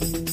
Hallelujah. You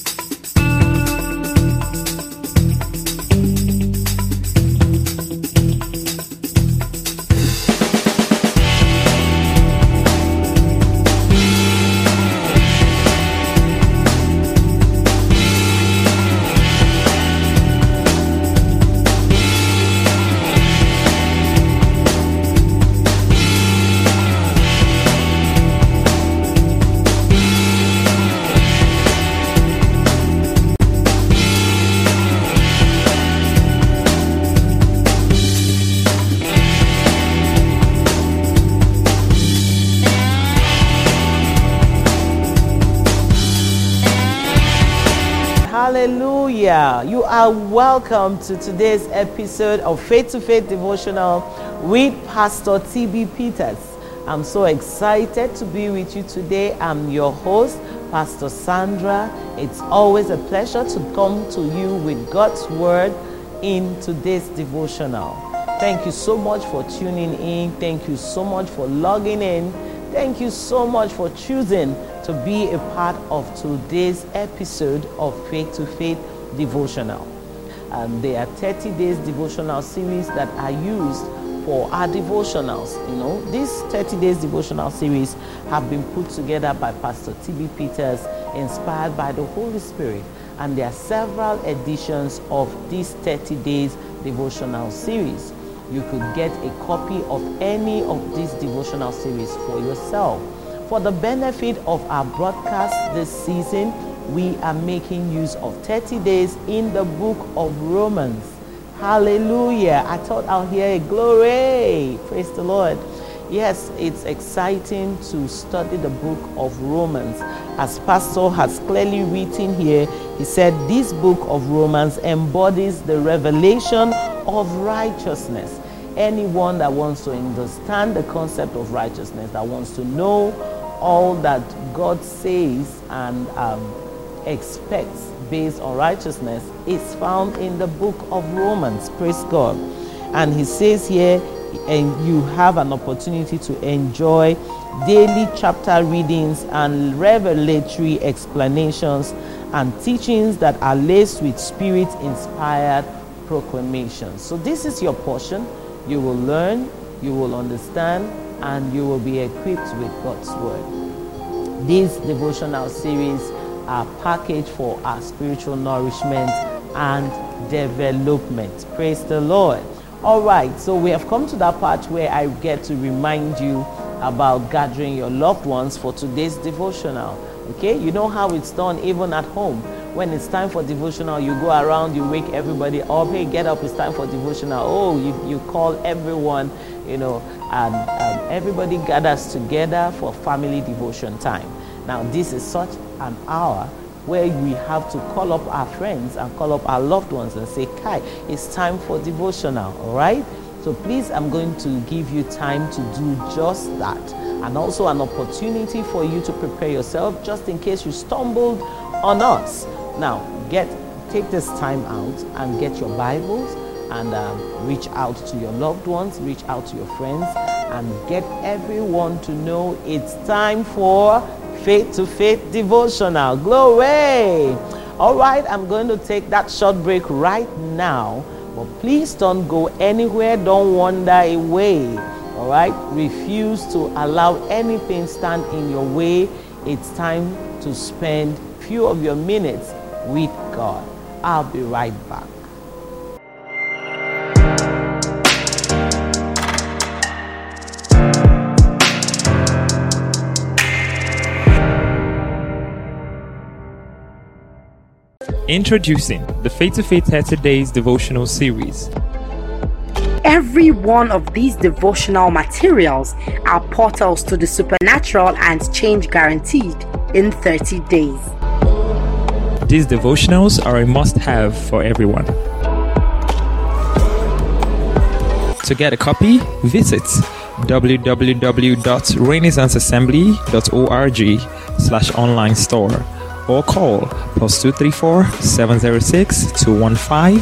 welcome to today's episode of Faith to Faith Devotional with Pastor TB Peters. I'm so excited to be with you today. I'm your host, Pastor Sandra. It's always a pleasure to come to you with God's Word in today's devotional. Thank you so much for tuning in. Thank you so much for logging in. Thank you so much for choosing to be a part of today's episode of Faith to Faith Devotional. Um, there are 30 days devotional series that are used for our devotionals. You know, these 30 days devotional series have been put together by Pastor TB Peters, inspired by the Holy Spirit. And there are several editions of these 30 days devotional series. You could get a copy of any of these devotional series for yourself. For the benefit of our broadcast this season, we are making use of 30 days in the book of Romans. Hallelujah. I thought I'll hear a glory. Praise the Lord. Yes, it's exciting to study the book of Romans. As Pastor has clearly written here, he said this book of Romans embodies the revelation of righteousness. Anyone that wants to understand the concept of righteousness, that wants to know all that God says and um, expects based on righteousness is found in the book of Romans. Praise God. And he says here, and you have an opportunity to enjoy daily chapter readings and revelatory explanations and teachings that are laced with spirit inspired proclamations. So, this is your portion. You will learn, you will understand, and you will be equipped with God's Word. This devotional series are packaged for our spiritual nourishment and development. Praise the Lord. All right, so we have come to that part where I get to remind you about gathering your loved ones for today's devotional. Okay, you know how it's done even at home. When it's time for devotional, you go around, you wake everybody up. Hey, get up! It's time for devotional. Oh, you, you call everyone, you know, and um, everybody gathers together for family devotion time. Now, this is such an hour where we have to call up our friends and call up our loved ones and say, Kai, it's time for devotional, all right? So please, I'm going to give you time to do just that. And also an opportunity for you to prepare yourself just in case you stumbled on us. Now, get take this time out and get your Bibles and um, reach out to your loved ones, reach out to your friends, and get everyone to know it's time for faith to faith devotional. Glory! All right, I'm going to take that short break right now, but please don't go anywhere, don't wander away. All right, refuse to allow anything stand in your way. It's time to spend few of your minutes with God. I'll be right back. Introducing the Faith to Faith 30 Days devotional series. Every one of these devotional materials are portals to the supernatural and change guaranteed in 30 days. These devotionals are a must have for everyone. To get a copy, visit www.renaissanceassembly.org slash online store or call plus 234 706 215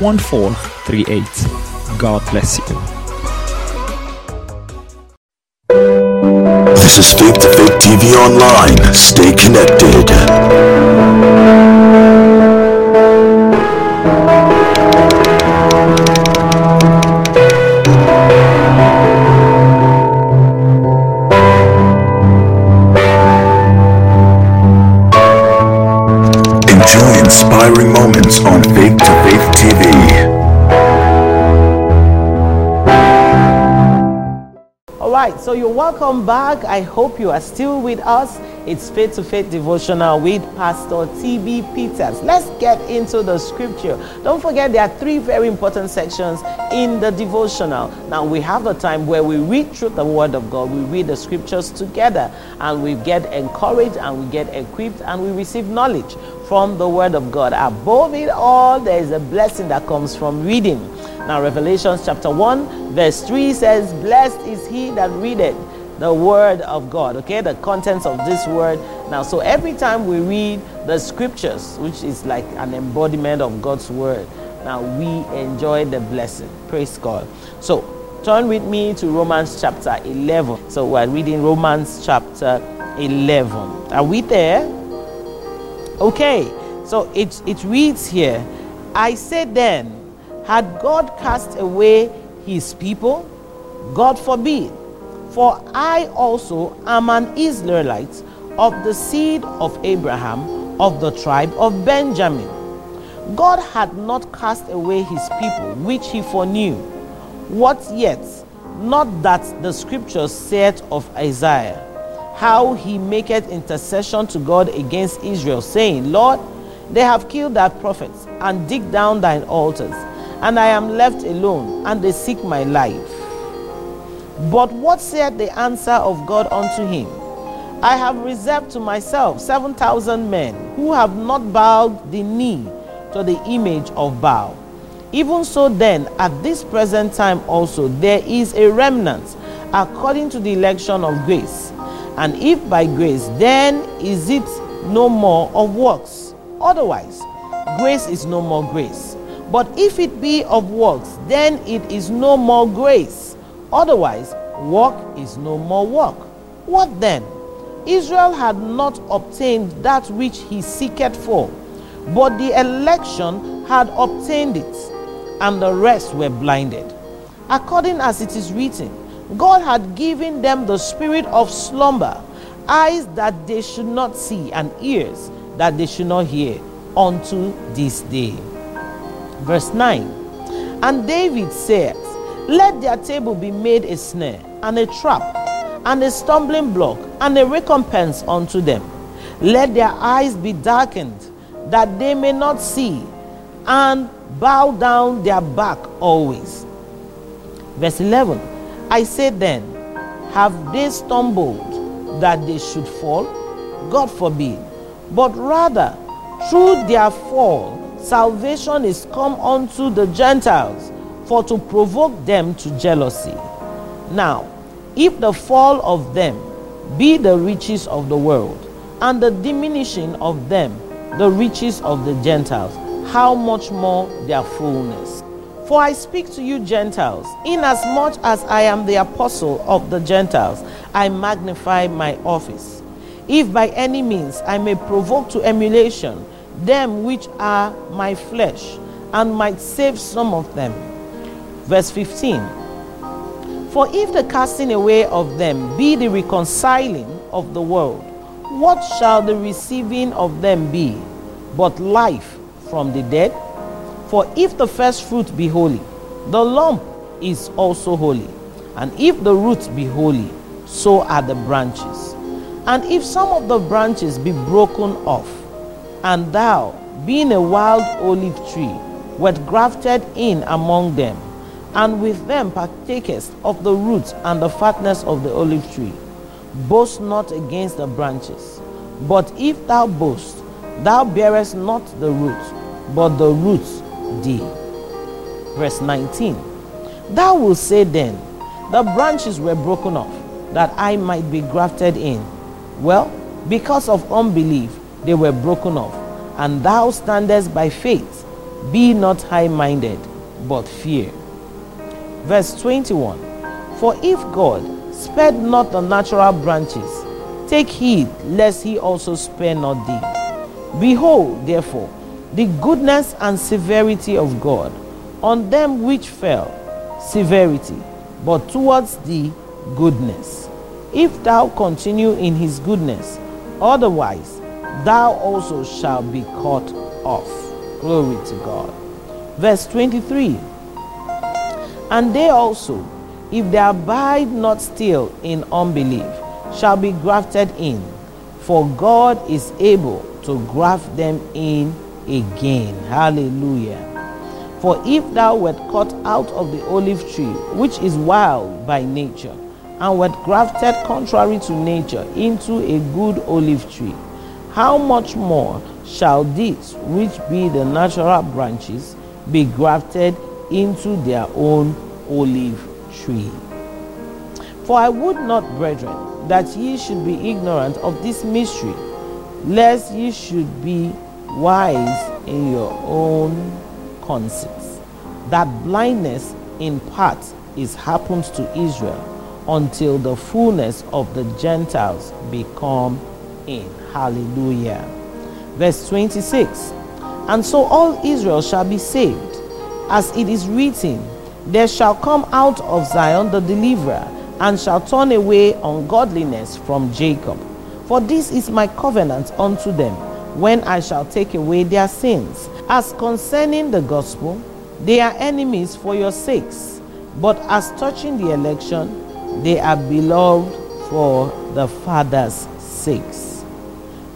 1438. God bless you. This is Faith to Faith TV Online. Stay connected. So you're welcome back. I hope you are still with us. It's Faith to Faith devotional with Pastor TB Peters. Let's get into the scripture. Don't forget, there are three very important sections in the devotional. Now, we have a time where we read through the Word of God, we read the scriptures together, and we get encouraged and we get equipped and we receive knowledge from the Word of God. Above it all, there is a blessing that comes from reading. Now, Revelation chapter 1, verse 3 says, Blessed is he that readeth the word of God, okay? The contents of this word. Now, so every time we read the scriptures, which is like an embodiment of God's word, now we enjoy the blessing. Praise God. So, turn with me to Romans chapter 11. So, we're reading Romans chapter 11. Are we there? Okay, so it, it reads here I said then, had God cast away his people? God forbid. For I also am an Israelite of the seed of Abraham, of the tribe of Benjamin. God had not cast away his people, which he foreknew. What yet? Not that the scriptures said of Isaiah, how he maketh intercession to God against Israel, saying, Lord, they have killed thy prophets and dig down thine altars, and I am left alone, and they seek my life. But what said the answer of God unto him? I have reserved to myself 7,000 men who have not bowed the knee to the image of Baal. Even so, then, at this present time also, there is a remnant according to the election of grace. And if by grace, then is it no more of works. Otherwise, grace is no more grace. But if it be of works, then it is no more grace. Otherwise, work is no more work. What then? Israel had not obtained that which he seeketh for, but the election had obtained it, and the rest were blinded. According as it is written, God had given them the spirit of slumber, eyes that they should not see, and ears that they should not hear, unto this day. Verse 9 And David said, Let their table be made a snare, and a trap, and a stumbling block, and a recompense unto them. Let their eyes be darkened, that they may not see, and bow down their back always. Verse 11 I said then, Have they stumbled that they should fall? God forbid. But rather, through their fall, salvation is come unto the Gentiles, for to provoke them to jealousy. Now, if the fall of them be the riches of the world, and the diminishing of them the riches of the Gentiles, how much more their fullness? For I speak to you, Gentiles, inasmuch as I am the apostle of the Gentiles, I magnify my office. If by any means I may provoke to emulation them which are my flesh, and might save some of them. Verse 15 For if the casting away of them be the reconciling of the world, what shall the receiving of them be but life from the dead? For if the first fruit be holy, the lump is also holy. And if the root be holy, so are the branches. And if some of the branches be broken off, and thou, being a wild olive tree, wert grafted in among them, and with them partakest of the roots and the fatness of the olive tree, boast not against the branches. But if thou boast, thou bearest not the root, but the roots thee. Verse 19 Thou wilt say then, The branches were broken off, that I might be grafted in. Well, because of unbelief, they were broken off, and thou standest by faith. Be not high minded, but fear. Verse 21 For if God spared not the natural branches, take heed lest he also spare not thee. Behold, therefore, the goodness and severity of God on them which fell, severity, but towards thee goodness. If thou continue in his goodness, otherwise thou also shalt be cut off. Glory to God. Verse 23 And they also, if they abide not still in unbelief, shall be grafted in, for God is able to graft them in again. Hallelujah. For if thou wert cut out of the olive tree, which is wild by nature, and wert grafted contrary to nature into a good olive tree, how much more shall these, which be the natural branches, be grafted into their own olive tree? For I would not, brethren, that ye should be ignorant of this mystery, lest ye should be wise in your own conceits. That blindness in part is happened to Israel until the fullness of the Gentiles become in. Hallelujah. Verse 26 And so all Israel shall be saved, as it is written, There shall come out of Zion the deliverer, and shall turn away ungodliness from Jacob. For this is my covenant unto them, when I shall take away their sins. As concerning the gospel, they are enemies for your sakes, but as touching the election, they are beloved for the Father's sakes.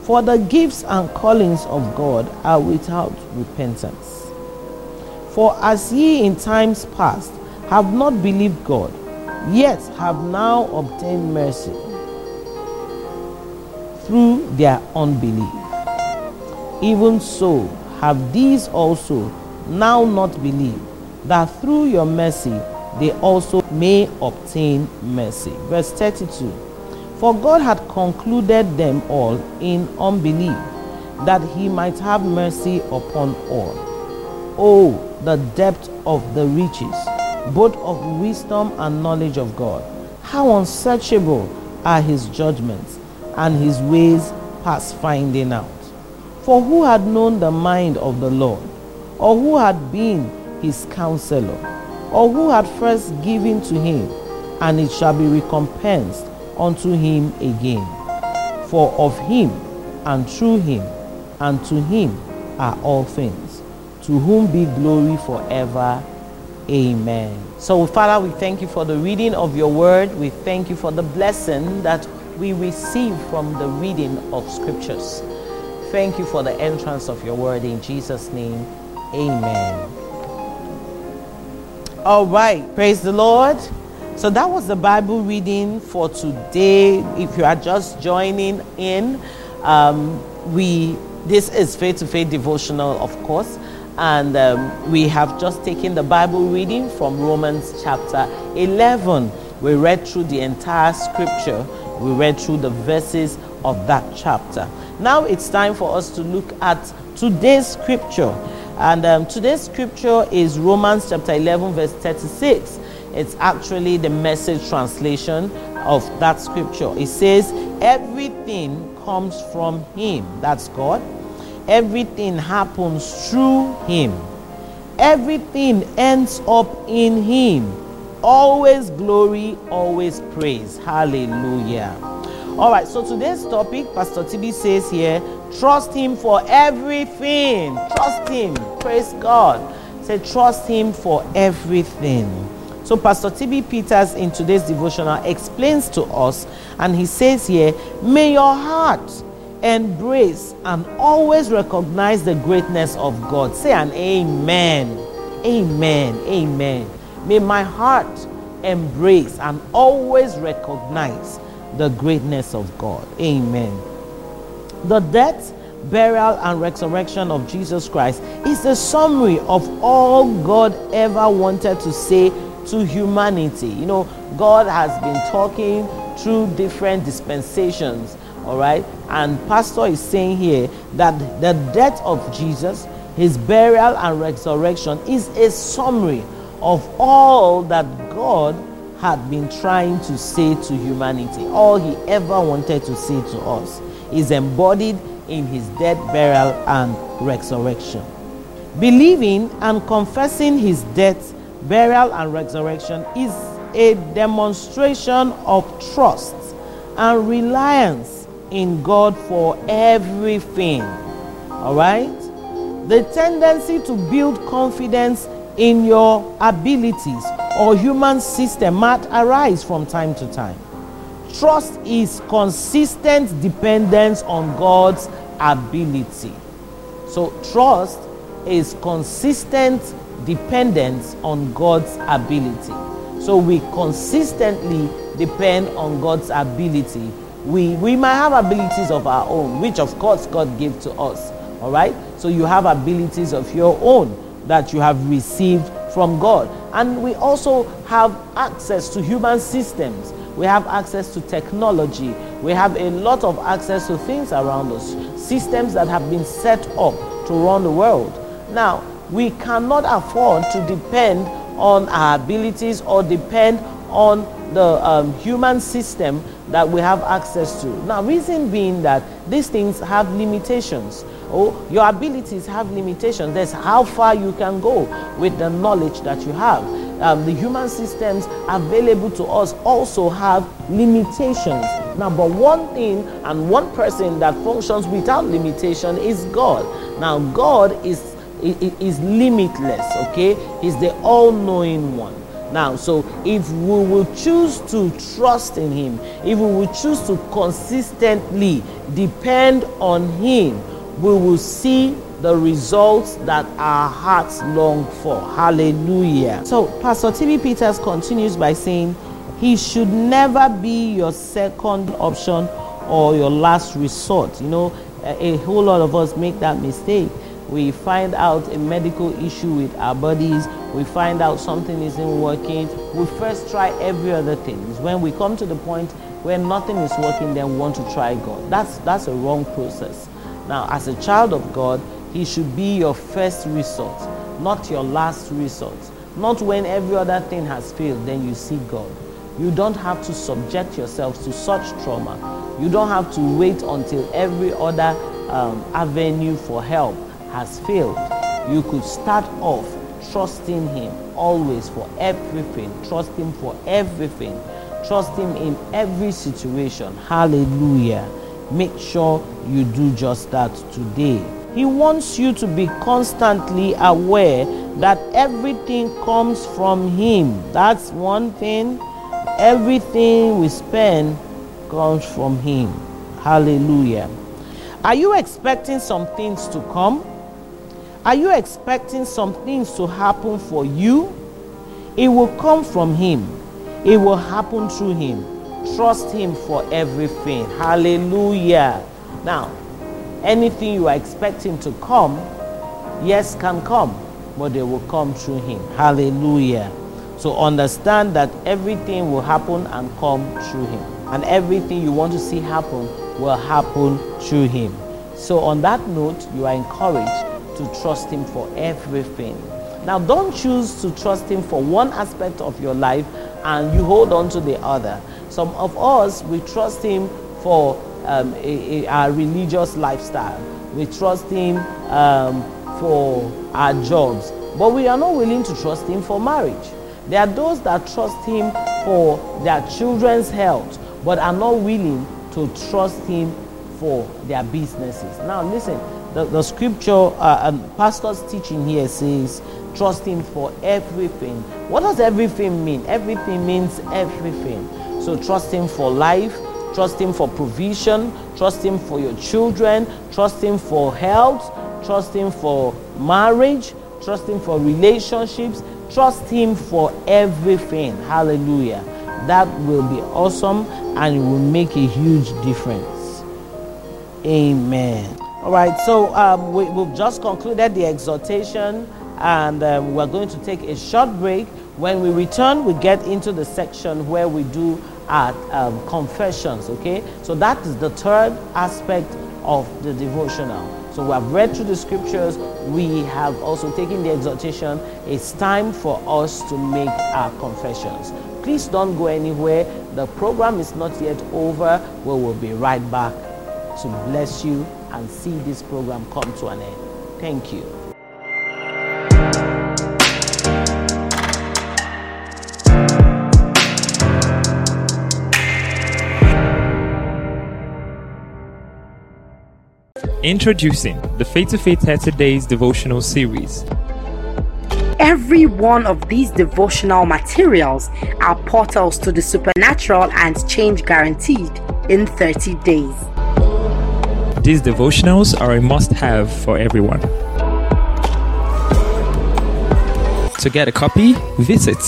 For the gifts and callings of God are without repentance. For as ye in times past have not believed God, yet have now obtained mercy through their unbelief, even so have these also now not believed, that through your mercy they also may obtain mercy. Verse 32 For God had concluded them all in unbelief, that he might have mercy upon all. Oh, the depth of the riches, both of wisdom and knowledge of God! How unsearchable are his judgments, and his ways past finding out. For who had known the mind of the Lord, or who had been his counselor, or who had first given to him, and it shall be recompensed unto him again? For of him, and through him, and to him are all things, to whom be glory forever. Amen. So, Father, we thank you for the reading of your word. We thank you for the blessing that we receive from the reading of scriptures. Thank you for the entrance of your word in Jesus' name. Amen. All right, praise the Lord. So that was the Bible reading for today. If you are just joining in, um, we this is faith to faith devotional, of course, and um, we have just taken the Bible reading from Romans chapter 11. We read through the entire scripture. We read through the verses of that chapter. Now it's time for us to look at today's scripture. And um, today's scripture is Romans chapter 11, verse 36. It's actually the message translation of that scripture. It says, Everything comes from Him, that's God. Everything happens through Him. Everything ends up in Him. Always glory, always praise. Hallelujah. All right, so today's topic, Pastor TB says here, trust Him for everything. Trust Him. Praise God. Say, trust Him for everything. So, Pastor TB Peters in today's devotional explains to us, and he says here, May your heart embrace and always recognize the greatness of God. Say an amen. Amen. Amen. May my heart embrace and always recognize the greatness of God. Amen. The death, burial, and resurrection of Jesus Christ is a summary of all God ever wanted to say to humanity. You know, God has been talking through different dispensations, all right? And Pastor is saying here that the death of Jesus, his burial and resurrection is a summary of all that God had been trying to say to humanity. All he ever wanted to say to us is embodied in his death, burial, and resurrection. Believing and confessing his death, burial, and resurrection is a demonstration of trust and reliance in God for everything. All right? The tendency to build confidence in your abilities or human system might arise from time to time. Trust is consistent dependence on God's ability. So, trust is consistent dependence on God's ability. So, we consistently depend on God's ability. We, we might have abilities of our own, which of course God gave to us. All right? So, you have abilities of your own that you have received from God. And we also have access to human systems. We have access to technology. We have a lot of access to things around us, systems that have been set up to run the world. Now, we cannot afford to depend on our abilities or depend on the um, human system that we have access to. Now, reason being that these things have limitations. Oh, your abilities have limitations. That's how far you can go with the knowledge that you have. Um, the human systems available to us also have limitations. Now, but one thing and one person that functions without limitation is God. Now, God is is limitless. Okay, He's the all-knowing one. Now, so if we will choose to trust in Him, if we will choose to consistently depend on Him, we will see the results that our hearts long for. Hallelujah. So, Pastor T.B. Peters continues by saying, He should never be your second option or your last resort. You know, a whole lot of us make that mistake. We find out a medical issue with our bodies, we find out something isn't working. We first try every other thing. It's when we come to the point where nothing is working, then we want to try God. That's, that's a wrong process. Now, as a child of God, He should be your first resort, not your last resort. Not when every other thing has failed, then you see God. You don't have to subject yourself to such trauma. You don't have to wait until every other um, avenue for help has failed. You could start off trusting Him always for everything. Trust Him for everything. Trust Him in every situation. Hallelujah. Make sure you do just that today. He wants you to be constantly aware that everything comes from Him. That's one thing. Everything we spend comes from Him. Hallelujah. Are you expecting some things to come? Are you expecting some things to happen for you? It will come from Him, it will happen through Him. Trust Him for everything. Hallelujah. Now, anything you are expecting to come, yes, can come, but they will come through Him. Hallelujah. So understand that everything will happen and come through Him. And everything you want to see happen will happen through Him. So, on that note, you are encouraged to trust Him for everything. Now, don't choose to trust Him for one aspect of your life and you hold on to the other. Some of us, we trust Him for um, a, a, our religious lifestyle, we trust Him um, for our jobs, but we are not willing to trust Him for marriage. There are those that trust Him for their children's health, but are not willing to trust Him for their businesses. Now, listen, the, the scripture uh, and pastor's teaching here says, trust him for everything. What does everything mean? Everything means everything. So trust him for life, trust him for provision, trust him for your children, trust him for health, trust him for marriage, trust him for relationships, trust him for everything. Hallelujah. That will be awesome and it will make a huge difference. Amen. All right, so um, we, have just concluded the exhortation and um, we're going to take a short break. When we return, we get into the section where we do our um, confessions, okay? So that is the third aspect of the devotional. So we have read through the scriptures, we have also taken the exhortation. It's time for us to make our confessions. Please don't go anywhere. The program is not yet over. We will be right back to bless you and see this program come to an end. Thank you. Introducing the Faith to Faith 30 Days devotional series. Every one of these devotional materials are portals to the supernatural and change guaranteed in 30 days. These devotionals are a must have for everyone. To get a copy, visit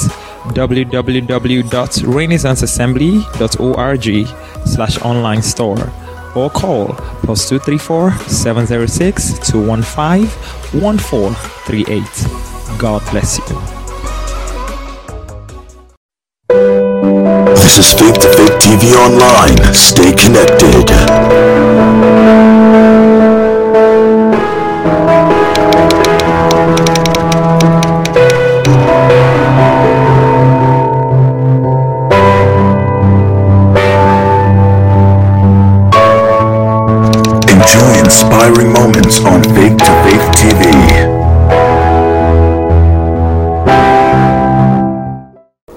www.renaissanceassembly.org slash online store or call plus 234 706 215 1438. God bless you. This is Faith to Faith TV Online. Stay connected. Inspiring moments on Faith to Faith TV.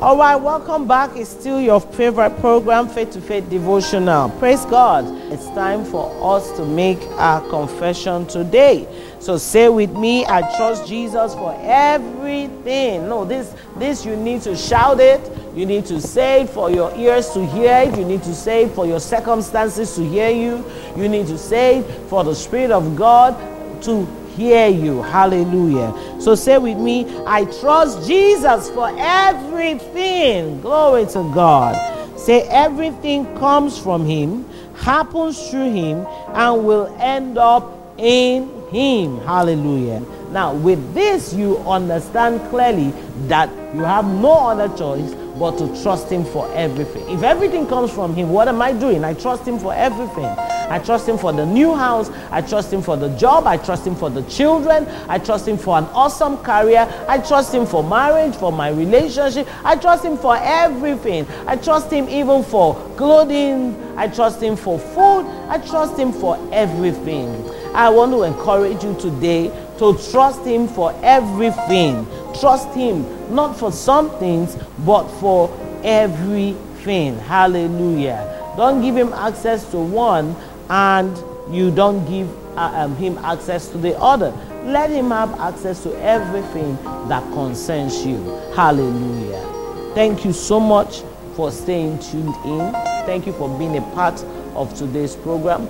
All right, welcome back. It's still your favorite program, Faith to Faith Devotional. Praise God. It's time for us to make our confession today. So say with me, I trust Jesus for everything. No, this this you need to shout it. You need to say it for your ears to hear it. You need to say it for your circumstances to hear you. You need to say it for the Spirit of God to hear you. Hallelujah. So say with me, I trust Jesus for everything. Glory to God. Say everything comes from Him, happens through Him, and will end up in Him. Hallelujah. Now, with this, you understand clearly that you have no other choice but to trust Him for everything. If everything comes from Him, what am I doing? I trust Him for everything. I trust Him for the new house. I trust Him for the job. I trust Him for the children. I trust Him for an awesome career. I trust Him for marriage, for my relationship. I trust Him for everything. I trust Him even for clothing. I trust Him for food. I trust Him for everything. I want to encourage you today to trust Him for everything. Trust Him not for some things, but for everything. Hallelujah. Don't give Him access to one and you don't give uh, um, Him access to the other. Let Him have access to everything that concerns you. Hallelujah. Thank you so much for staying tuned in. Thank you for being a part of today's program.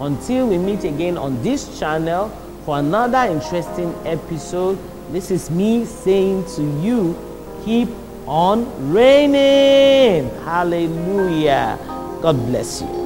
Until we meet again on this channel for another interesting episode, this is me saying to you, keep on reigning. Hallelujah. God bless you.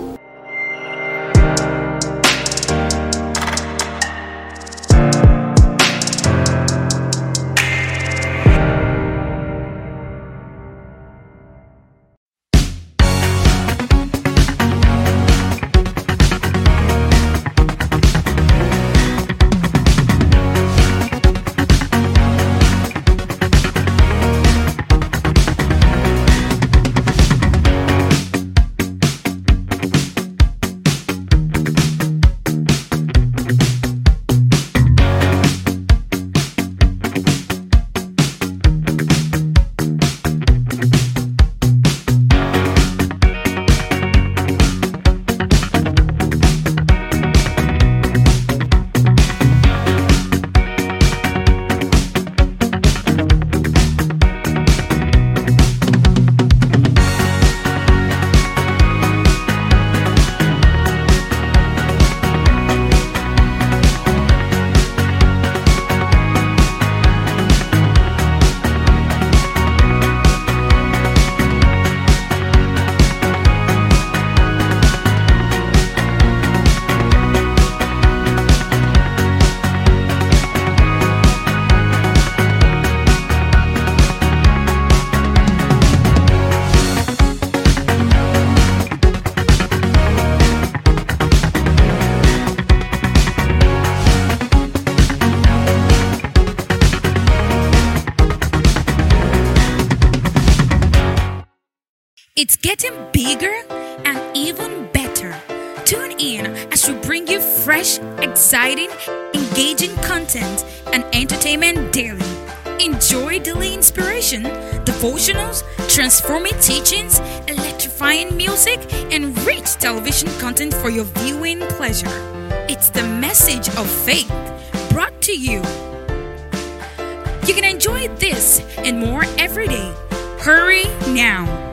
It's getting bigger and even better. Tune in as we bring you fresh, exciting, engaging content and entertainment daily. Enjoy daily inspiration, devotionals, transforming teachings, electrifying music, and rich television content for your viewing pleasure. It's the message of faith brought to you. You can enjoy this and more every day. Hurry now.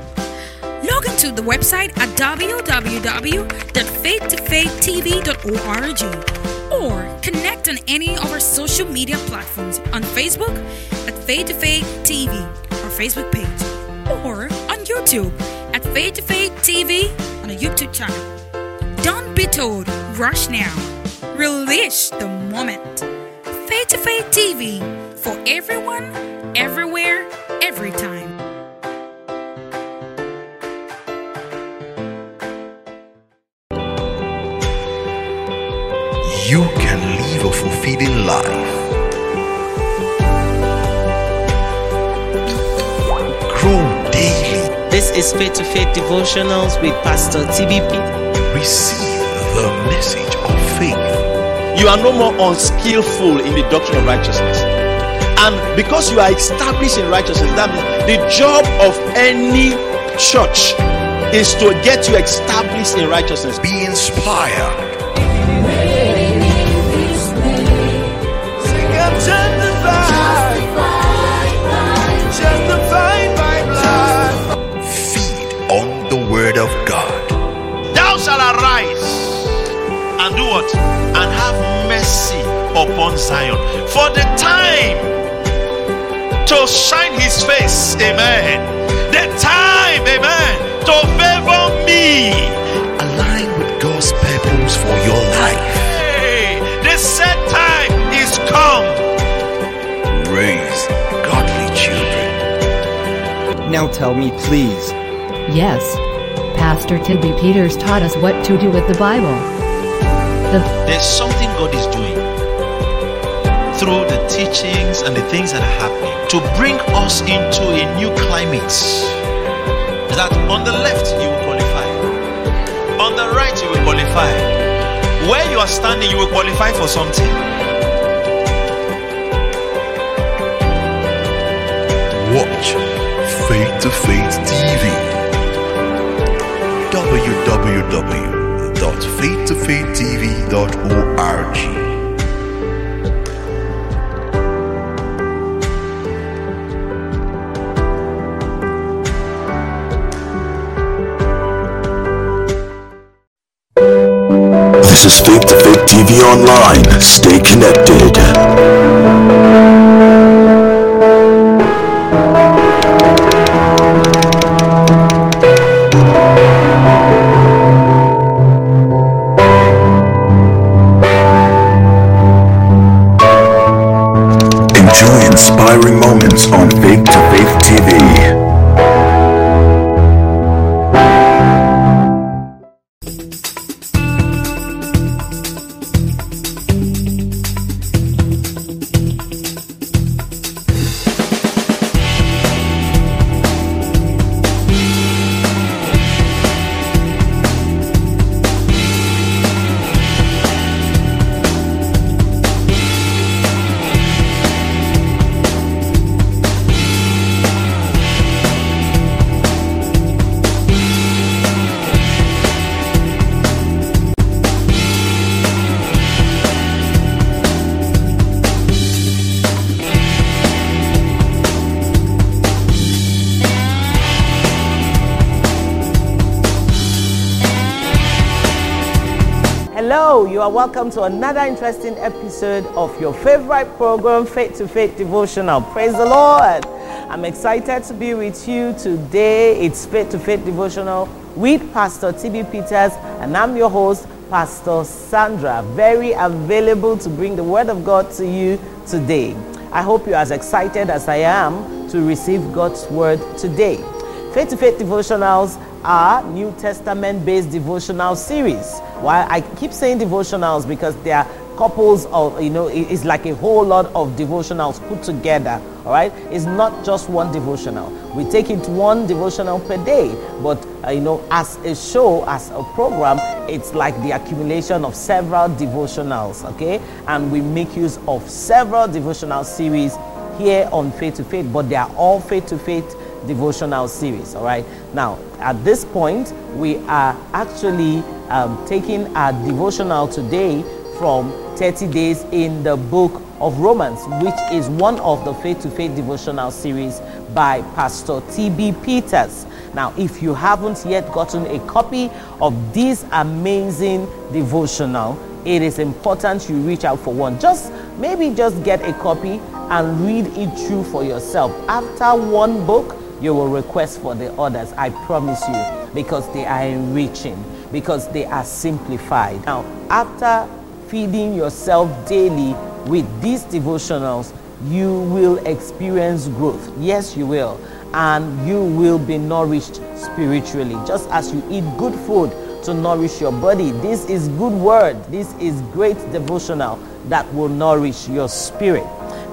Log into the website at www.faith2faithtv.org or connect on any of our social media platforms on Facebook at Faith to Faith TV, our Facebook page, or on YouTube at Faith to Faith TV on a YouTube channel. Don't be told, rush now. Release the moment. Faith to Faith TV for everyone, everywhere, every time. You can live a fulfilling life. Grow daily. This is Faith to Faith Devotionals with Pastor TBP. Receive the message of faith. you are no more unskillful in the doctrine of righteousness. And because you are established in righteousness, that means the job of any church is to get you established in righteousness. Be inspired. To shine his face, amen. The time, amen, to favor me. Align with God's purpose for your life. Hey, the set time is come. Raise godly children. Now tell me, please. Yes. Pastor TB Peters taught us what to do with the Bible. The There's something God is doing through the teachings and the things that are happening to bring us into a new climate. That on the left you will qualify, on the right you will qualify. Where you are standing, you will qualify for something. Watch Faith to Faith TV. www.faith2faithtv.org. This is Faith to Faith TV Online. Stay connected. Enjoy inspiring moments on to Faith TV. Welcome to another interesting episode of your favorite program, Faith to Faith Devotional. Praise the Lord. I'm excited to be with you today. It's Faith to Faith Devotional with Pastor TB Peters, and I'm your host, Pastor Sandra. Very available to bring the Word of God to you today. I hope you're as excited as I am to receive God's Word today. Faith to Faith Devotionals are New Testament based devotional series. Why I keep saying devotionals because they are couples of, you know, it's like a whole lot of devotionals put together. All right, it's not just one devotional. We take it one devotional per day, but uh, you know, as a show, as a program, it's like the accumulation of several devotionals. Okay, and we make use of several devotional series here on Faith to Faith, but they are all Faith to Faith devotional series. All right. Now, at this point, we are actually um, taking our devotional today from 30 days in the book of Romans, which is one of the faith to faith devotional series by Pastor T.B. Peters. Now, if you haven't yet gotten a copy of this amazing devotional, it is important you reach out for one. Just maybe just get a copy and read it through for yourself. After one book, you will request for the others. I promise you, because they are enriching, because they are simplified. Now, after feeding yourself daily with these devotionals, you will experience growth. Yes, you will. And you will be nourished spiritually. Just as you eat good food to nourish your body, this is good word. This is great devotional that will nourish your spirit.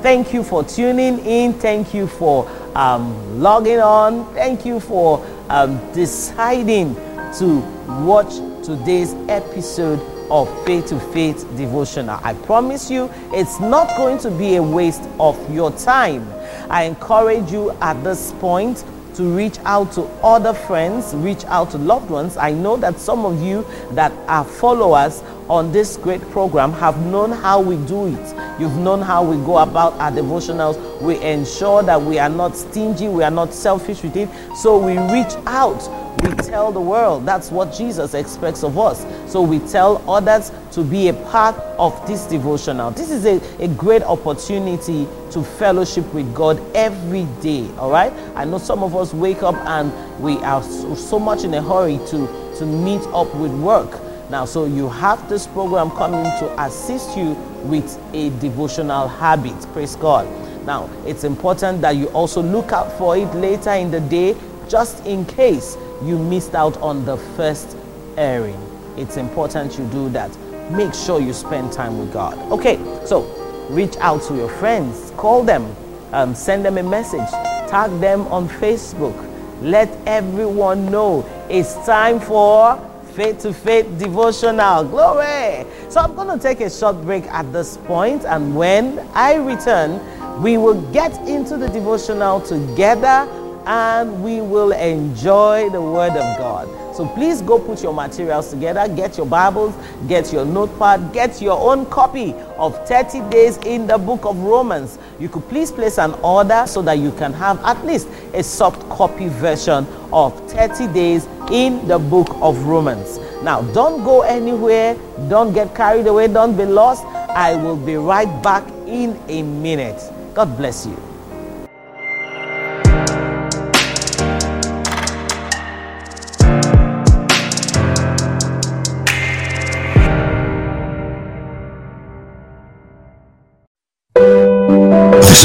Thank you for tuning in. Thank you for um, logging on. Thank you for um, deciding to watch today's episode of Faith to Faith devotional. I promise you, it's not going to be a waste of your time. I encourage you at this point to reach out to other friends, reach out to loved ones. I know that some of you that are followers on this great program have known how we do it. You've known how we go about our devotionals. We ensure that we are not stingy, we are not selfish with it. So we reach out we tell the world. That's what Jesus expects of us. So we tell others to be a part of this devotional. This is a, a great opportunity to fellowship with God every day. All right. I know some of us wake up and we are so, so much in a hurry to, to meet up with work. Now, so you have this program coming to assist you with a devotional habit. Praise God. Now, it's important that you also look out for it later in the day just in case you missed out on the first airing. It's important you do that. Make sure you spend time with God. Okay, so reach out to your friends, call them, um, send them a message, tag them on Facebook. Let everyone know it's time for faith to faith devotional. Glory! So I'm going to take a short break at this point, and when I return, we will get into the devotional together and we will enjoy the Word of God. So please go put your materials together, get your Bibles, get your notepad, get your own copy of 30 Days in the Book of Romans. You could please place an order so that you can have at least a soft copy version of 30 Days in the Book of Romans. Now, don't go anywhere, don't get carried away, don't be lost. I will be right back in a minute. God bless you.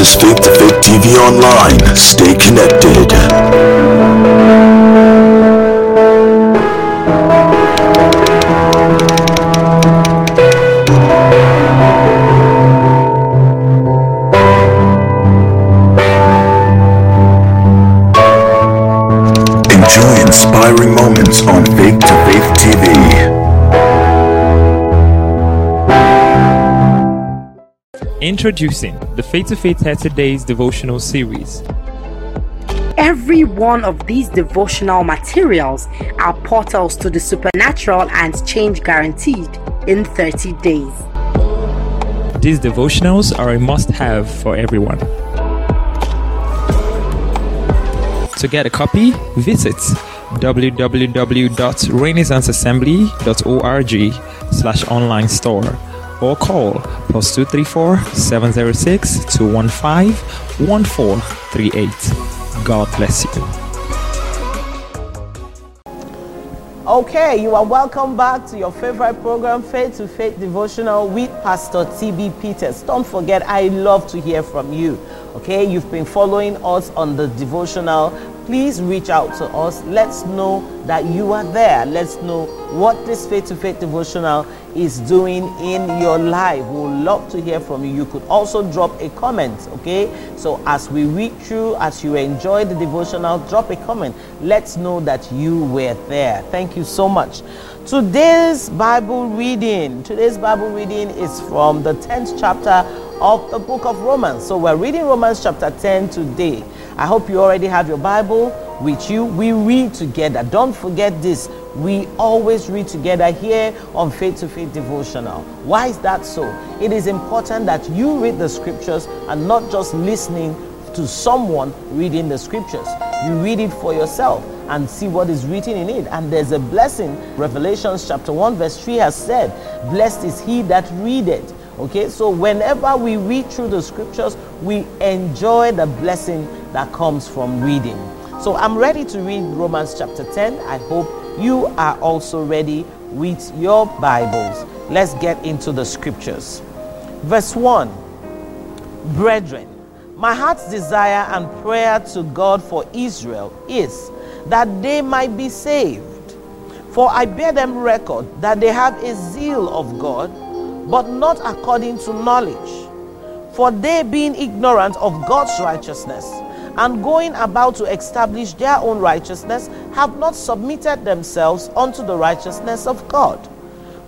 Is Faith to Faith TV Online. Stay connected. Enjoy inspiring moments on Faith to Faith TV. Introducing the Faith to Faith 30 Days devotional series. Every one of these devotional materials are portals to the supernatural and change guaranteed in 30 days. These devotionals are a must have for everyone. To get a copy, visit www.renaissanceassembly.org slash online store or call plus 234 706 215 1438. God bless you. Okay, you are welcome back to your favorite program, Faith to Faith Devotional with Pastor TB Peters. Don't forget, I love to hear from you. Okay, you've been following us on the devotional. Please reach out to us. Let's know that you are there. Let's know what this Faith to Faith Devotional is doing in your life. We would love to hear from you. You could also drop a comment. Okay, so as we read through, as you enjoy the devotional, drop a comment. Let's know that you were there. Thank you so much. Today's Bible reading. Today's Bible reading is from the 10th chapter of the book of Romans. So we're reading Romans chapter 10 today. I hope you already have your Bible with you. We read together. Don't forget this. We always read together here on Faith to Faith Devotional. Why is that so? It is important that you read the scriptures and not just listening to someone reading the scriptures. You read it for yourself and see what is written in it. And there's a blessing. Revelations chapter 1, verse 3 has said, Blessed is he that readeth. Okay, so whenever we read through the scriptures, we enjoy the blessing that comes from reading. So I'm ready to read Romans chapter 10. I hope you are also ready with your Bibles. Let's get into the scriptures. Verse 1 Brethren, my heart's desire and prayer to God for Israel is that they might be saved. For I bear them record that they have a zeal of God, but not according to knowledge. For they, being ignorant of God's righteousness, and going about to establish their own righteousness, have not submitted themselves unto the righteousness of God.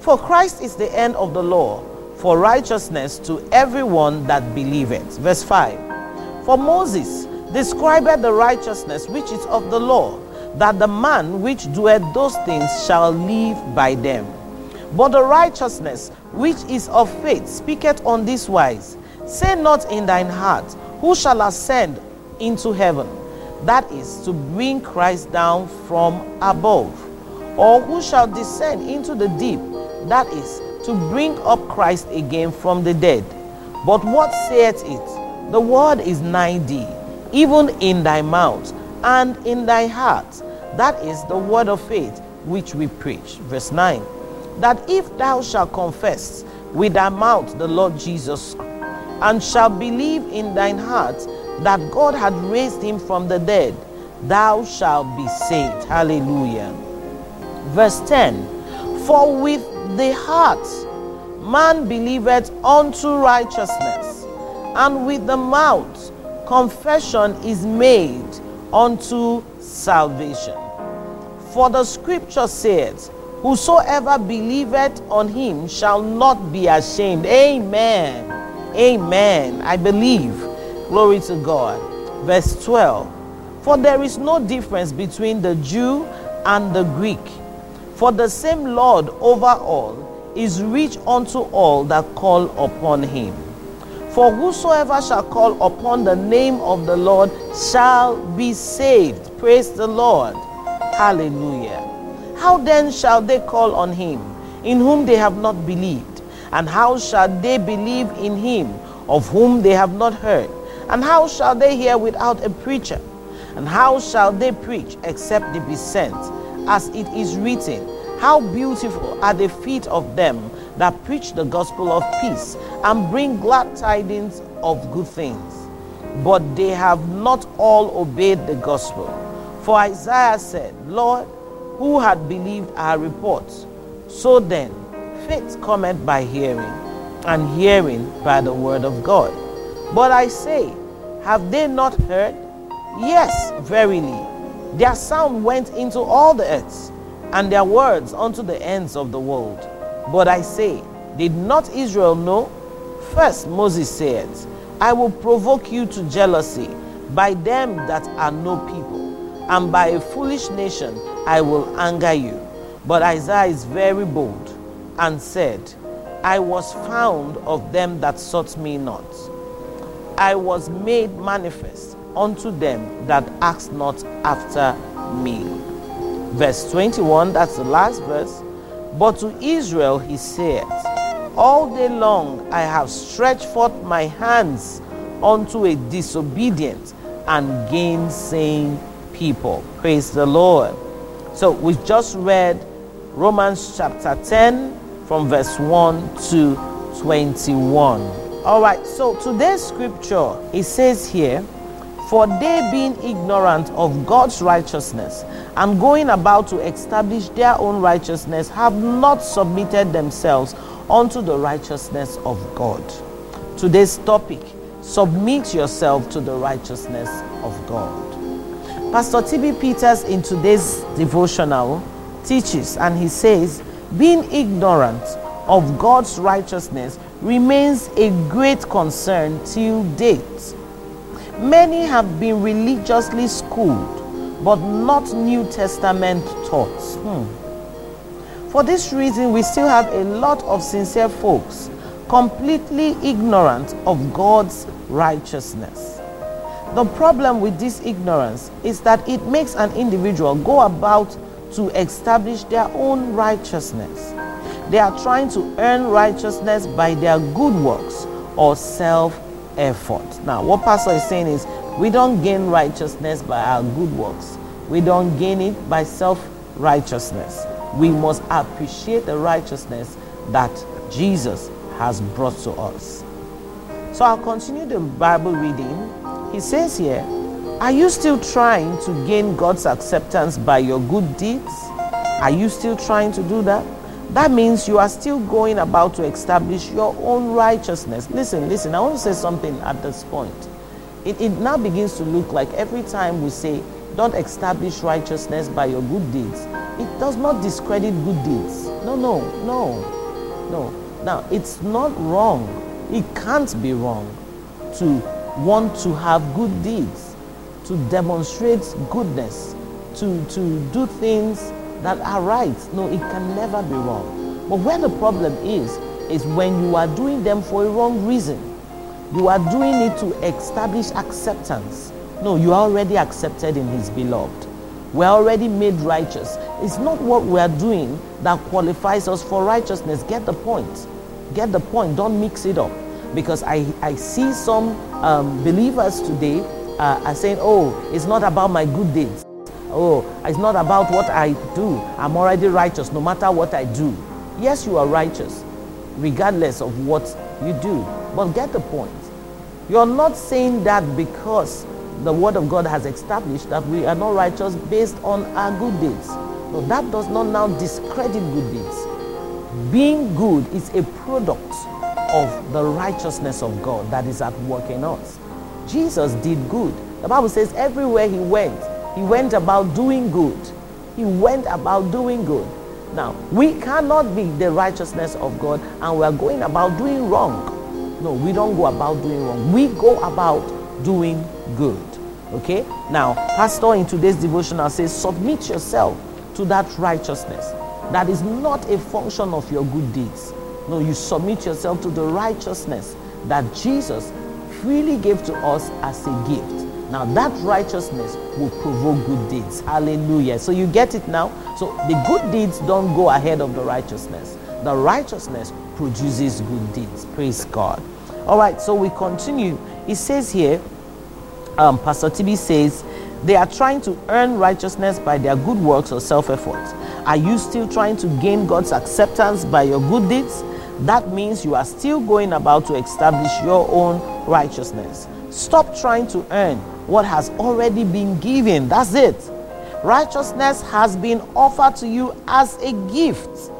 For Christ is the end of the law, for righteousness to everyone that believeth. Verse 5 For Moses described the righteousness which is of the law, that the man which doeth those things shall live by them. But the righteousness which is of faith speaketh on this wise Say not in thine heart, Who shall ascend into heaven? That is to bring Christ down from above. Or who shall descend into the deep? That is to bring up Christ again from the dead. But what saith it? The word is nigh thee, even in thy mouth and in thy heart. That is the word of faith which we preach. Verse 9 That if thou shalt confess with thy mouth the Lord Jesus, and shalt believe in thine heart that God had raised him from the dead, thou shalt be saved. Hallelujah. Verse 10 For with the heart man believeth unto righteousness, and with the mouth confession is made unto salvation. For the scripture says, Whosoever believeth on him shall not be ashamed. Amen. Amen. I believe. Glory to God. Verse 12. For there is no difference between the Jew and the Greek. For the same Lord over all is rich unto all that call upon him. For whosoever shall call upon the name of the Lord shall be saved. Praise the Lord. Hallelujah. How then shall they call on him in whom they have not believed? And how shall they believe in him of whom they have not heard? And how shall they hear without a preacher? And how shall they preach except they be sent? As it is written, How beautiful are the feet of them that preach the gospel of peace and bring glad tidings of good things. But they have not all obeyed the gospel. For Isaiah said, Lord, who had believed our reports? So then, faith cometh by hearing, and hearing by the word of God. But I say, have they not heard? Yes, verily. Their sound went into all the earths, and their words unto the ends of the world. But I say, did not Israel know? First Moses said, I will provoke you to jealousy by them that are no people, and by a foolish nation I will anger you. But Isaiah is very bold and said, I was found of them that sought me not. I was made manifest unto them that asked not after me. Verse 21, that's the last verse. But to Israel he said, All day long I have stretched forth my hands unto a disobedient and gainsaying people. Praise the Lord. So we just read Romans chapter 10 from verse 1 to 21. All right, so today's scripture it says here, For they being ignorant of God's righteousness and going about to establish their own righteousness have not submitted themselves unto the righteousness of God. Today's topic submit yourself to the righteousness of God. Pastor TB Peters in today's devotional teaches and he says, being ignorant of God's righteousness remains a great concern till date. Many have been religiously schooled, but not New Testament taught. Hmm. For this reason, we still have a lot of sincere folks completely ignorant of God's righteousness. The problem with this ignorance is that it makes an individual go about to establish their own righteousness. They are trying to earn righteousness by their good works or self effort. Now, what Pastor is saying is we don't gain righteousness by our good works, we don't gain it by self righteousness. We must appreciate the righteousness that Jesus has brought to us. So I'll continue the Bible reading. He says here, Are you still trying to gain God's acceptance by your good deeds? Are you still trying to do that? That means you are still going about to establish your own righteousness. Listen, listen, I want to say something at this point. It, it now begins to look like every time we say, don't establish righteousness by your good deeds, it does not discredit good deeds. No, no, no, no. Now, it's not wrong. It can't be wrong to want to have good deeds, to demonstrate goodness, to, to do things that are right. No, it can never be wrong. But where the problem is, is when you are doing them for a wrong reason. You are doing it to establish acceptance. No, you are already accepted in His beloved. We're already made righteous. It's not what we are doing that qualifies us for righteousness. Get the point. Get the point. Don't mix it up. Because I, I see some um, believers today uh, are saying, oh, it's not about my good deeds. Oh, it's not about what I do. I'm already righteous no matter what I do. Yes, you are righteous, regardless of what you do. But get the point. You're not saying that because the Word of God has established that we are not righteous based on our good deeds. No, that does not now discredit good deeds. Being good is a product of the righteousness of God that is at work in us. Jesus did good. The Bible says everywhere he went, he went about doing good. He went about doing good. Now, we cannot be the righteousness of God and we are going about doing wrong. No, we don't go about doing wrong. We go about doing good. Okay? Now, Pastor in today's devotional says, submit yourself to that righteousness. That is not a function of your good deeds. No, you submit yourself to the righteousness that Jesus freely gave to us as a gift. Now, that righteousness will provoke good deeds. Hallelujah. So, you get it now? So, the good deeds don't go ahead of the righteousness. The righteousness produces good deeds. Praise God. All right, so we continue. It says here, um, Pastor TB says, they are trying to earn righteousness by their good works or self effort. Are you still trying to gain God's acceptance by your good deeds? That means you are still going about to establish your own righteousness. Stop trying to earn what has already been given. That's it. Righteousness has been offered to you as a gift.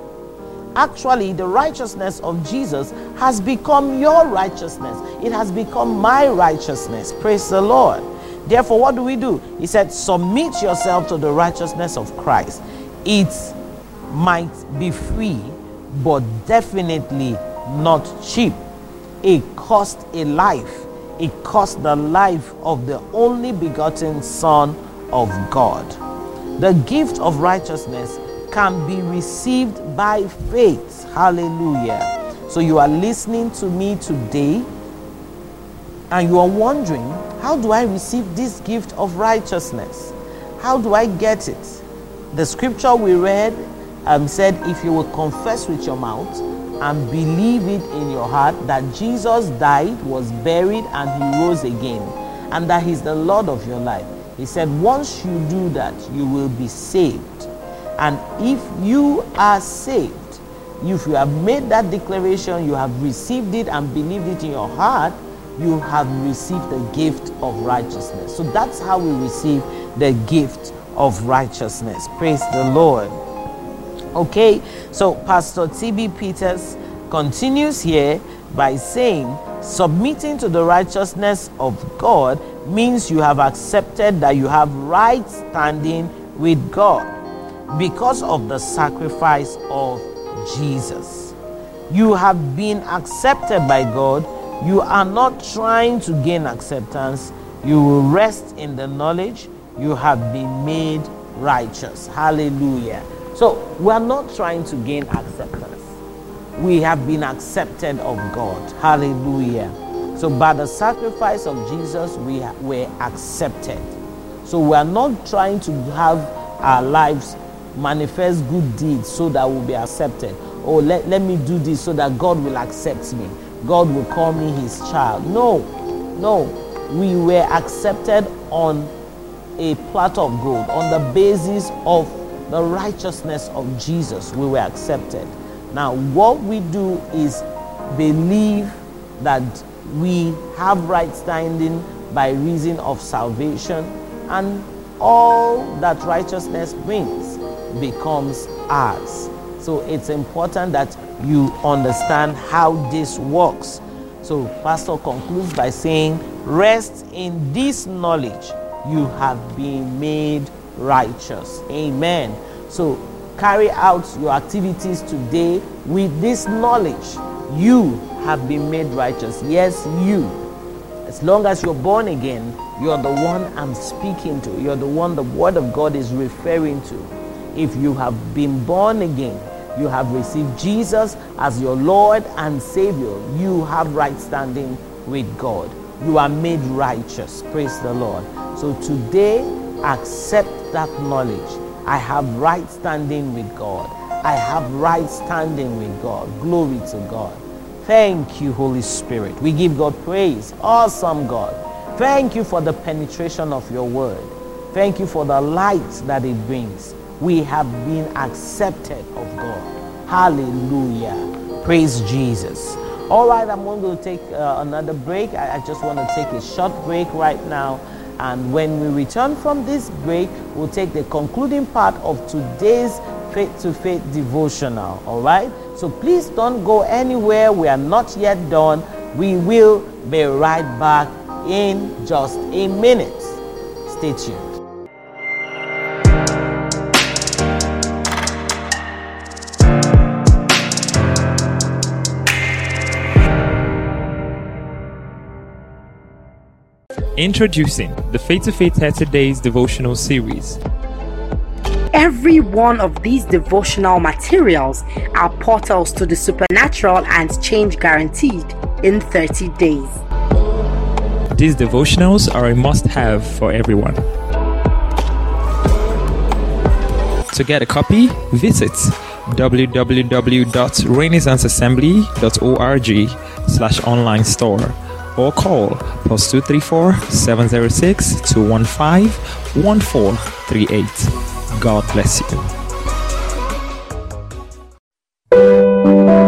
Actually, the righteousness of Jesus has become your righteousness. It has become my righteousness. Praise the Lord. Therefore, what do we do? He said, Submit yourself to the righteousness of Christ. It might be free, but definitely not cheap. It cost a life. It cost the life of the only begotten Son of God. The gift of righteousness can be received by faith. Hallelujah. So you are listening to me today and you are wondering, how do I receive this gift of righteousness? How do I get it? The scripture we read um, said, if you will confess with your mouth and believe it in your heart that Jesus died, was buried, and he rose again, and that he's the Lord of your life. He said, once you do that, you will be saved. And if you are saved, if you have made that declaration, you have received it and believed it in your heart, you have received the gift of righteousness. So that's how we receive the gift of righteousness. Praise the Lord. Okay, so Pastor T.B. Peters continues here by saying, submitting to the righteousness of God means you have accepted that you have right standing with God because of the sacrifice of Jesus. You have been accepted by God. You are not trying to gain acceptance. You will rest in the knowledge you have been made righteous. Hallelujah. So we are not trying to gain acceptance. We have been accepted of God. Hallelujah. So by the sacrifice of Jesus, we were accepted. So we are not trying to have our lives manifest good deeds so that we'll be accepted. Oh, let, let me do this so that God will accept me. God will call me his child. No, no. We were accepted on a platter of gold, on the basis of the righteousness of Jesus. We were accepted. Now, what we do is believe that we have right standing by reason of salvation, and all that righteousness brings becomes ours. So it's important that you understand how this works. So, Pastor concludes by saying, Rest in this knowledge, you have been made righteous. Amen. So, carry out your activities today with this knowledge. You have been made righteous. Yes, you. As long as you're born again, you're the one I'm speaking to. You're the one the Word of God is referring to. If you have been born again, you have received Jesus as your Lord and Savior, you have right standing with God. You are made righteous. Praise the Lord. So today, accept that knowledge. I have right standing with God. I have right standing with God. Glory to God. Thank you, Holy Spirit. We give God praise. Awesome God. Thank you for the penetration of your word. Thank you for the light that it brings. We have been accepted of God. Hallelujah. Praise Jesus. All right, I'm going to take uh, another break. I, I just want to take a short break right now. And when we return from this break, we'll take the concluding part of today's faith to faith devotional. All right? So please don't go anywhere. We are not yet done. We will be right back in just a minute. Stay tuned. Introducing the Faith to Faith 30 Days devotional series. Every one of these devotional materials are portals to the supernatural and change guaranteed in 30 days. These devotionals are a must have for everyone. To get a copy, visit www.renaissanceassembly.org slash online store or call plus 234 706 215 1438. God bless you.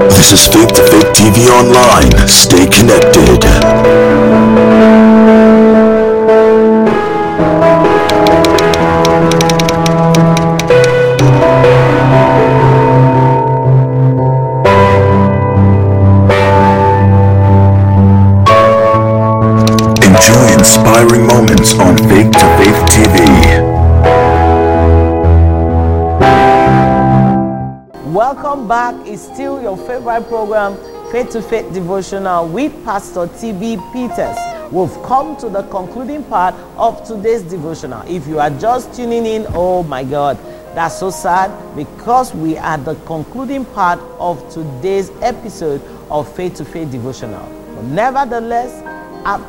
This is Faith to Faith TV Online. Stay connected. Still program, Faith to Faith Devotional with Pastor TB Peters. We've come to the concluding part of today's devotional. If you are just tuning in, oh my God, that's so sad because we are the concluding part of today's episode of Faith to Faith Devotional. But nevertheless,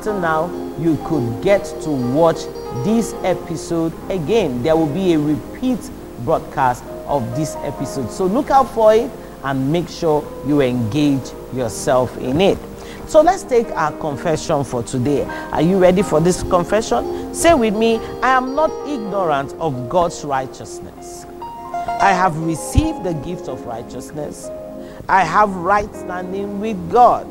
to now, you could get to watch this episode again. There will be a repeat broadcast of this episode. So look out for it and make sure you engage yourself in it. So let's take our confession for today. Are you ready for this confession? Say with me I am not ignorant of God's righteousness. I have received the gift of righteousness. I have right standing with God.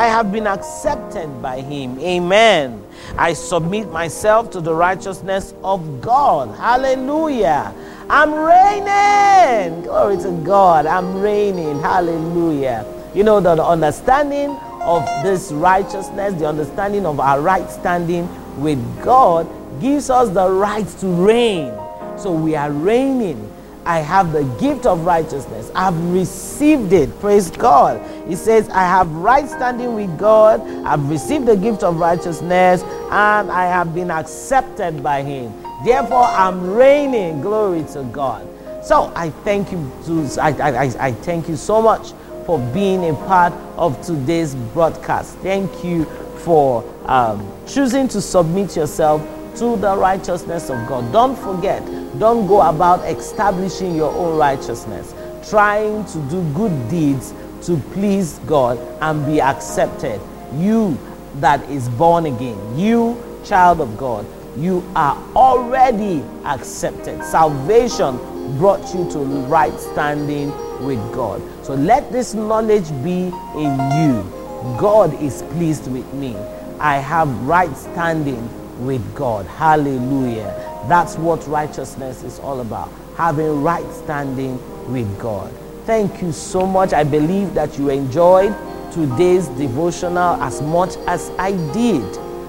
I have been accepted by Him. Amen. I submit myself to the righteousness of God. Hallelujah. I'm reigning. Glory to God. I'm reigning. Hallelujah. You know, the understanding of this righteousness, the understanding of our right standing with God gives us the right to reign. So we are reigning I have the gift of righteousness. I've received it. Praise God. He says, I have right standing with God. I've received the gift of righteousness and I have been accepted by Him. Therefore, I'm reigning. Glory to God. So I thank you. To, I, I, I thank you so much for being a part of today's broadcast. Thank you for um, choosing to submit yourself to the righteousness of God. Don't forget, don't go about establishing your own righteousness, trying to do good deeds to please God and be accepted. You that is born again, you child of God, you are already accepted. Salvation brought you to right standing with God. So let this knowledge be in you. God is pleased with me. I have right standing with God. Hallelujah. That's what righteousness is all about. Having right standing with God. Thank you so much. I believe that you enjoyed today's devotional as much as I did.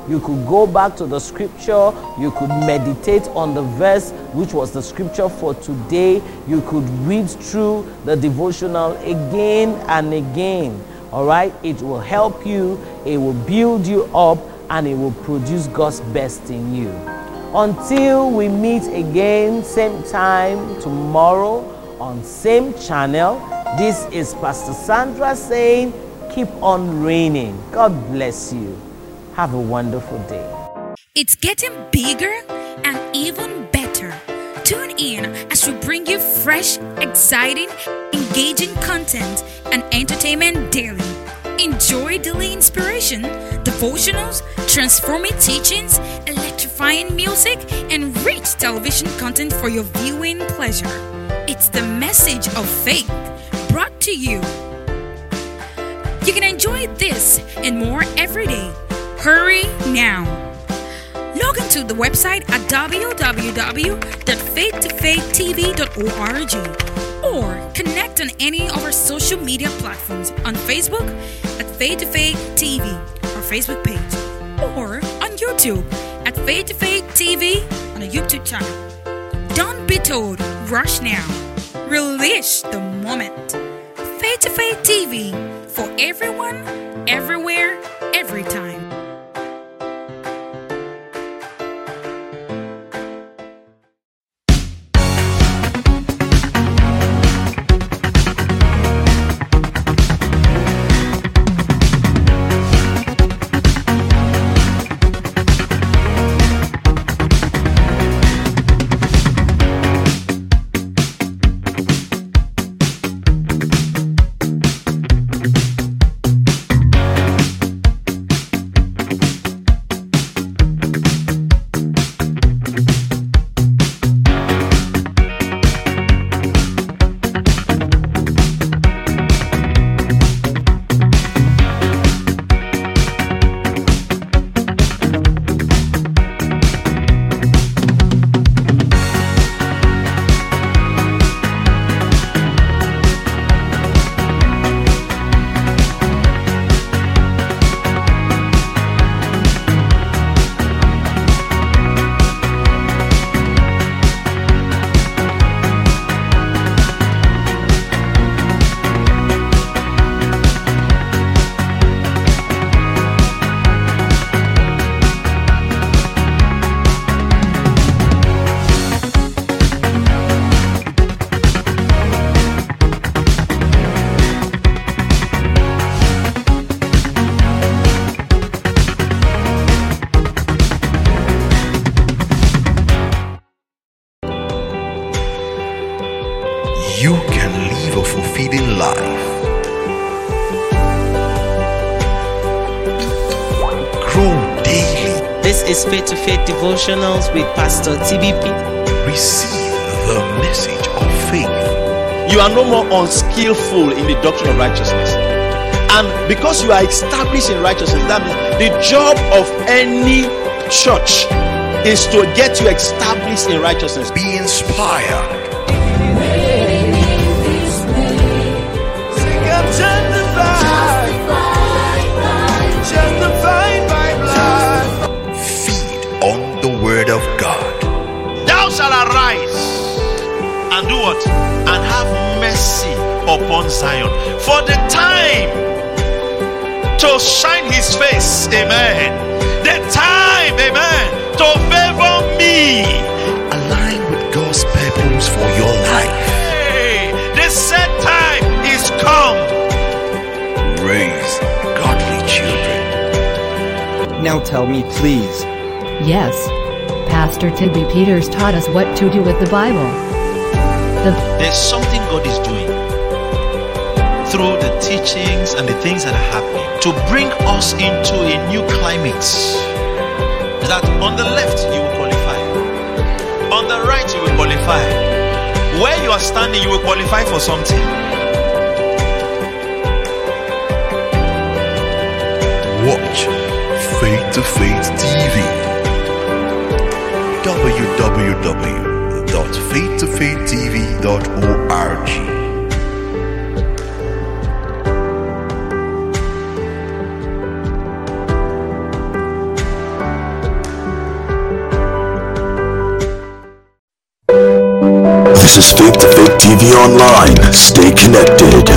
You could go back to the scripture, you could meditate on the verse, which was the scripture for today. You could read through the devotional again and again. All right, it will help you, it will build you up, and it will produce God's best in you. Until we meet again, same time tomorrow on same channel. This is Pastor Sandra saying, keep on reigning. God bless you. Have a wonderful day. It's getting bigger and even better. Tune in as we bring you fresh, exciting, engaging content and entertainment daily. Enjoy daily inspiration, devotionals, transforming teachings, electrifying music, and rich television content for your viewing pleasure. It's the message of faith brought to you. You can enjoy this and more every day. Hurry now. Log into the website at www.faith2faithtv.org or connect on any of our social media platforms on Facebook at Faith to Faith TV, Facebook page, or on YouTube at Faith to Faith TV on a YouTube channel. Don't be told, rush now. Release the moment. Faith to Faith TV for everyone, everywhere, every time. Devotionals with Pastor TBP. Receive the message of faith. You are no more unskillful in the doctrine of righteousness. And because you are established in righteousness, that means the job of any church is to get you established in righteousness. Be inspired. On the word of God. Thou shalt arise and do what? upon Zion. For the time to shine his face, amen. The time, amen, to favor me. Align with God's purpose for your life. Hey, the set time is come. Raise godly children. Now tell me, please. Yes. Pastor TB Peters taught us what to do with the Bible. The There's something God is doing through the teachings and the things that are happening to bring us into a new climate. That on the left you will qualify, on the right you will qualify. Where you are standing, you will qualify for something. Watch Faith to Faith TV. www.faith2faithtv.org. This is Faith to Faith TV Online. Stay connected.